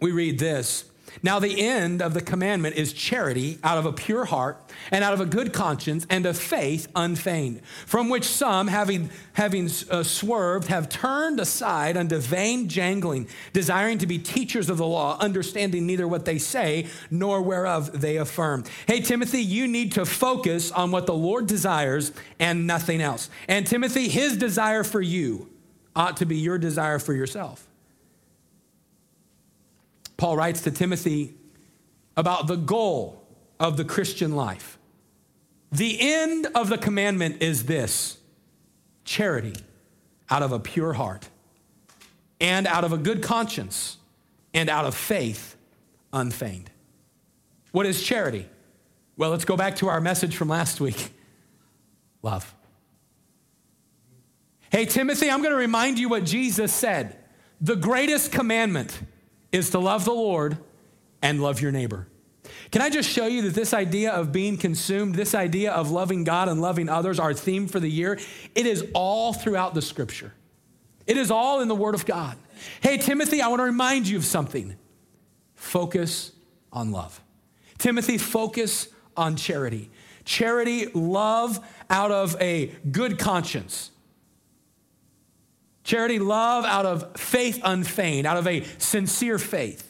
We read this now, the end of the commandment is charity out of a pure heart and out of a good conscience and a faith unfeigned, from which some, having, having uh, swerved, have turned aside unto vain jangling, desiring to be teachers of the law, understanding neither what they say nor whereof they affirm. Hey, Timothy, you need to focus on what the Lord desires and nothing else. And Timothy, his desire for you ought to be your desire for yourself. Paul writes to Timothy about the goal of the Christian life. The end of the commandment is this charity out of a pure heart, and out of a good conscience, and out of faith unfeigned. What is charity? Well, let's go back to our message from last week love. Hey, Timothy, I'm going to remind you what Jesus said. The greatest commandment is to love the Lord and love your neighbor. Can I just show you that this idea of being consumed, this idea of loving God and loving others, our theme for the year, it is all throughout the scripture. It is all in the Word of God. Hey, Timothy, I want to remind you of something. Focus on love. Timothy, focus on charity. Charity, love out of a good conscience. Charity, love out of faith unfeigned, out of a sincere faith.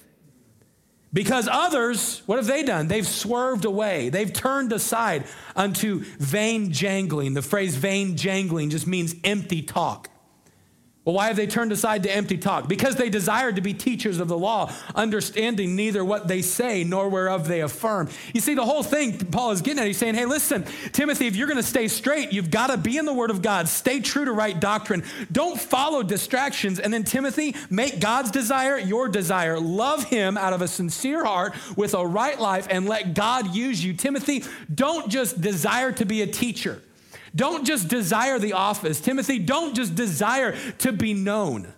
Because others, what have they done? They've swerved away. They've turned aside unto vain jangling. The phrase vain jangling just means empty talk. Well, why have they turned aside to empty talk? Because they desired to be teachers of the law, understanding neither what they say nor whereof they affirm. You see, the whole thing Paul is getting at, he's saying, hey, listen, Timothy, if you're going to stay straight, you've got to be in the Word of God. Stay true to right doctrine. Don't follow distractions. And then, Timothy, make God's desire your desire. Love Him out of a sincere heart with a right life and let God use you. Timothy, don't just desire to be a teacher. Don't just desire the office. Timothy, don't just desire to be known.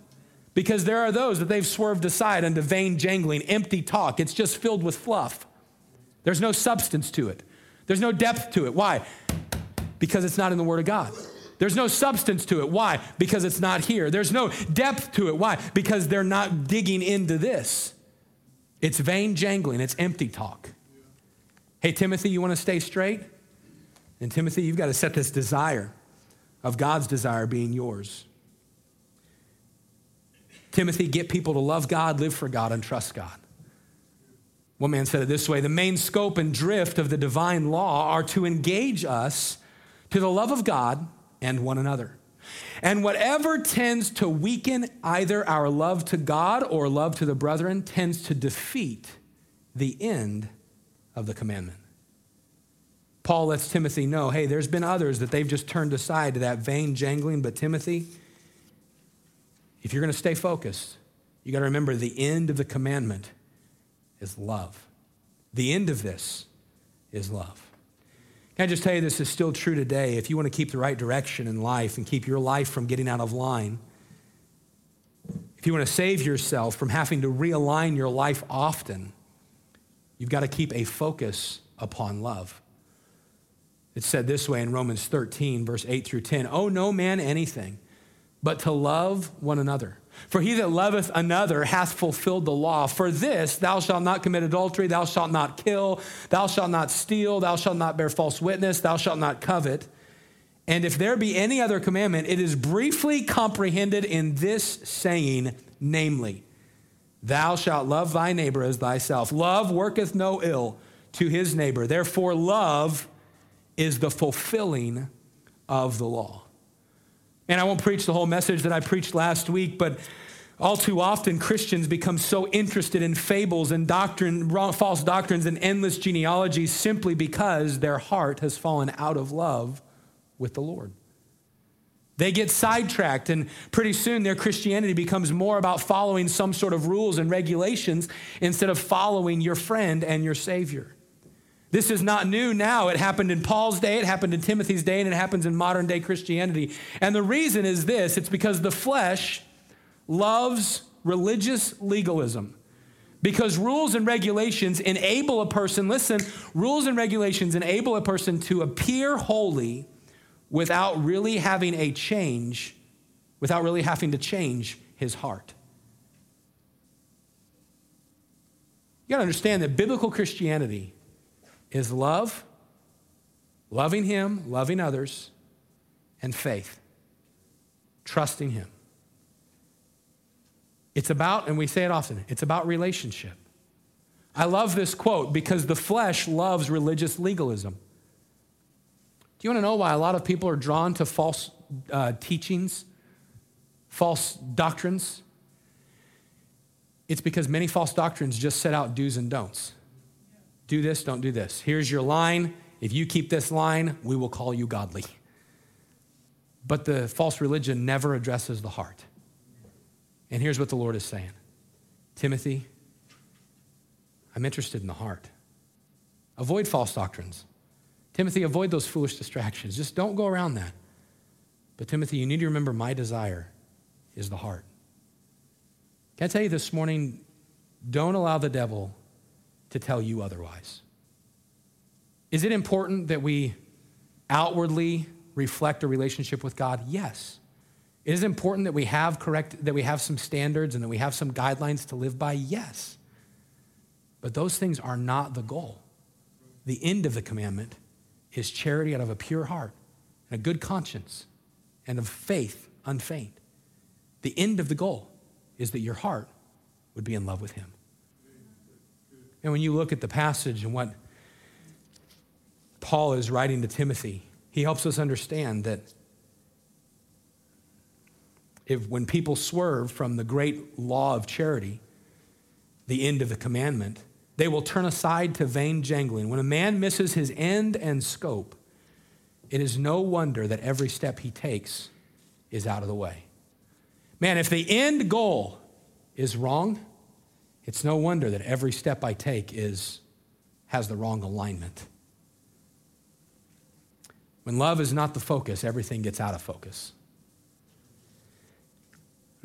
Because there are those that they've swerved aside into vain jangling, empty talk. It's just filled with fluff. There's no substance to it, there's no depth to it. Why? Because it's not in the Word of God. There's no substance to it. Why? Because it's not here. There's no depth to it. Why? Because they're not digging into this. It's vain jangling, it's empty talk. Hey, Timothy, you want to stay straight? And Timothy, you've got to set this desire of God's desire being yours. Timothy, get people to love God, live for God, and trust God. One man said it this way The main scope and drift of the divine law are to engage us to the love of God and one another. And whatever tends to weaken either our love to God or love to the brethren tends to defeat the end of the commandment. Paul lets Timothy know hey, there's been others that they've just turned aside to that vain jangling, but Timothy, if you're going to stay focused, you got to remember the end of the commandment is love. The end of this is love. Can I just tell you this is still true today? If you want to keep the right direction in life and keep your life from getting out of line, if you want to save yourself from having to realign your life often, you've got to keep a focus upon love. It's said this way in Romans 13, verse 8 through 10 Owe no man anything but to love one another. For he that loveth another hath fulfilled the law. For this, thou shalt not commit adultery, thou shalt not kill, thou shalt not steal, thou shalt not bear false witness, thou shalt not covet. And if there be any other commandment, it is briefly comprehended in this saying, namely, Thou shalt love thy neighbor as thyself. Love worketh no ill to his neighbor. Therefore, love is the fulfilling of the law. And I won't preach the whole message that I preached last week, but all too often Christians become so interested in fables and doctrine, wrong, false doctrines and endless genealogies simply because their heart has fallen out of love with the Lord. They get sidetracked, and pretty soon their Christianity becomes more about following some sort of rules and regulations instead of following your friend and your Savior. This is not new now. It happened in Paul's day, it happened in Timothy's day, and it happens in modern day Christianity. And the reason is this it's because the flesh loves religious legalism because rules and regulations enable a person, listen, rules and regulations enable a person to appear holy without really having a change, without really having to change his heart. You got to understand that biblical Christianity is love, loving Him, loving others, and faith, trusting Him. It's about, and we say it often, it's about relationship. I love this quote because the flesh loves religious legalism. Do you want to know why a lot of people are drawn to false uh, teachings, false doctrines? It's because many false doctrines just set out do's and don'ts. Do this, don't do this. Here's your line. If you keep this line, we will call you godly. But the false religion never addresses the heart. And here's what the Lord is saying Timothy, I'm interested in the heart. Avoid false doctrines. Timothy, avoid those foolish distractions. Just don't go around that. But Timothy, you need to remember my desire is the heart. Can I tell you this morning, don't allow the devil to tell you otherwise. Is it important that we outwardly reflect a relationship with God? Yes. It is important that we have correct that we have some standards and that we have some guidelines to live by. Yes. But those things are not the goal. The end of the commandment is charity out of a pure heart and a good conscience and of faith unfeigned. The end of the goal is that your heart would be in love with Him. And when you look at the passage and what Paul is writing to Timothy, he helps us understand that if when people swerve from the great law of charity, the end of the commandment, they will turn aside to vain jangling. When a man misses his end and scope, it is no wonder that every step he takes is out of the way. Man, if the end goal is wrong, it's no wonder that every step I take is, has the wrong alignment. When love is not the focus, everything gets out of focus.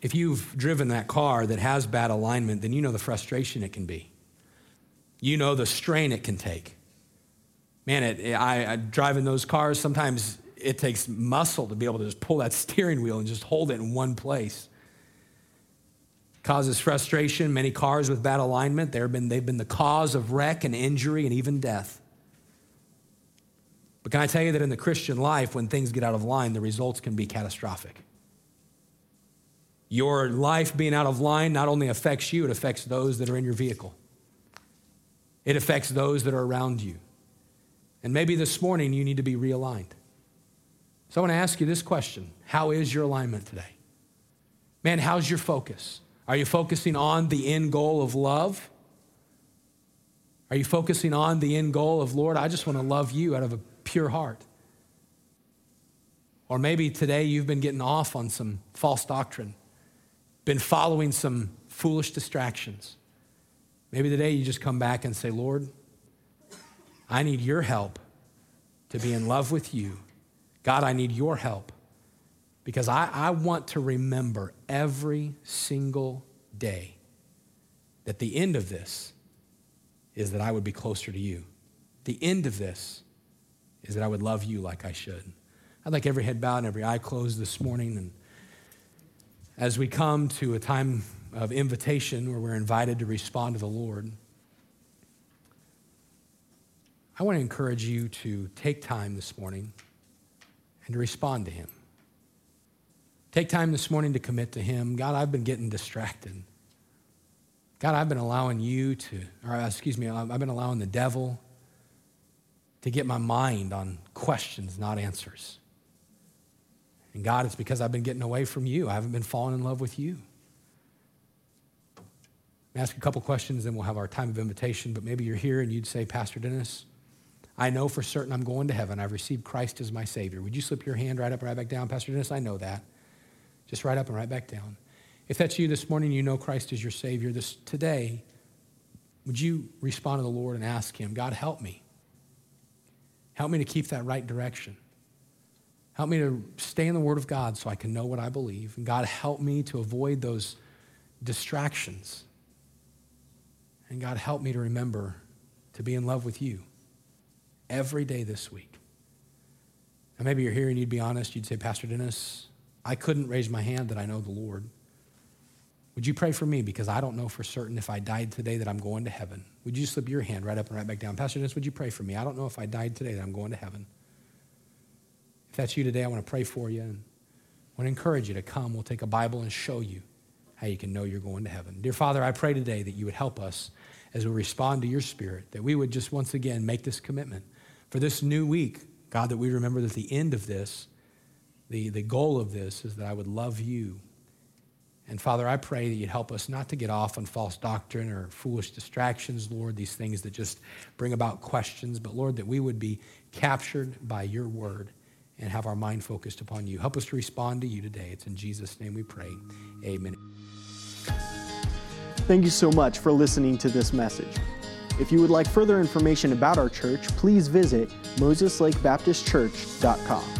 if you've driven that car that has bad alignment, then you know the frustration it can be. You know the strain it can take. Man, it, I, I driving those cars, sometimes it takes muscle to be able to just pull that steering wheel and just hold it in one place. Causes frustration. Many cars with bad alignment, they've been, they've been the cause of wreck and injury and even death. But can I tell you that in the Christian life, when things get out of line, the results can be catastrophic. Your life being out of line not only affects you, it affects those that are in your vehicle. It affects those that are around you. And maybe this morning you need to be realigned. So I want to ask you this question How is your alignment today? Man, how's your focus? Are you focusing on the end goal of love? Are you focusing on the end goal of, Lord, I just want to love you out of a pure heart? Or maybe today you've been getting off on some false doctrine, been following some foolish distractions. Maybe today you just come back and say, Lord, I need your help to be in love with you God, I need your help because I, I want to remember every single day that the end of this is that I would be closer to you. The end of this is that I would love you like I should. I'd like every head bowed and every eye closed this morning. And as we come to a time of invitation where we're invited to respond to the Lord, I want to encourage you to take time this morning and to respond to Him. Take time this morning to commit to Him. God, I've been getting distracted. God, I've been allowing you to, or uh, excuse me, I've been allowing the devil to get my mind on questions, not answers. And God, it's because I've been getting away from you. I haven't been falling in love with you. Ask a couple questions, then we'll have our time of invitation. But maybe you're here and you'd say, Pastor Dennis, I know for certain I'm going to heaven. I've received Christ as my Savior. Would you slip your hand right up right back down? Pastor Dennis, I know that. Just right up and right back down. If that's you this morning, you know Christ is your Savior. This today, would you respond to the Lord and ask Him, God, help me. Help me to keep that right direction. Help me to stay in the Word of God so I can know what I believe. And God, help me to avoid those distractions. And God, help me to remember to be in love with you every day this week. And maybe you're here and you'd be honest. You'd say, Pastor Dennis, I couldn't raise my hand that I know the Lord. Would you pray for me? Because I don't know for certain if I died today that I'm going to heaven. Would you slip your hand right up and right back down? Pastor Dennis, would you pray for me? I don't know if I died today that I'm going to heaven. If that's you today, I want to pray for you and I want to encourage you to come. We'll take a Bible and show you how you can know you're going to heaven. Dear Father, I pray today that you would help us as we respond to your spirit, that we would just once again make this commitment for this new week. God, that we remember that the end of this, the, the goal of this is that I would love you. And Father, I pray that you'd help us not to get off on false doctrine or foolish distractions, Lord, these things that just bring about questions, but Lord, that we would be captured by your word and have our mind focused upon you. Help us to respond to you today. It's in Jesus' name we pray. Amen. Thank you so much for listening to this message. If you would like further information about our church, please visit MosesLakeBaptistChurch.com.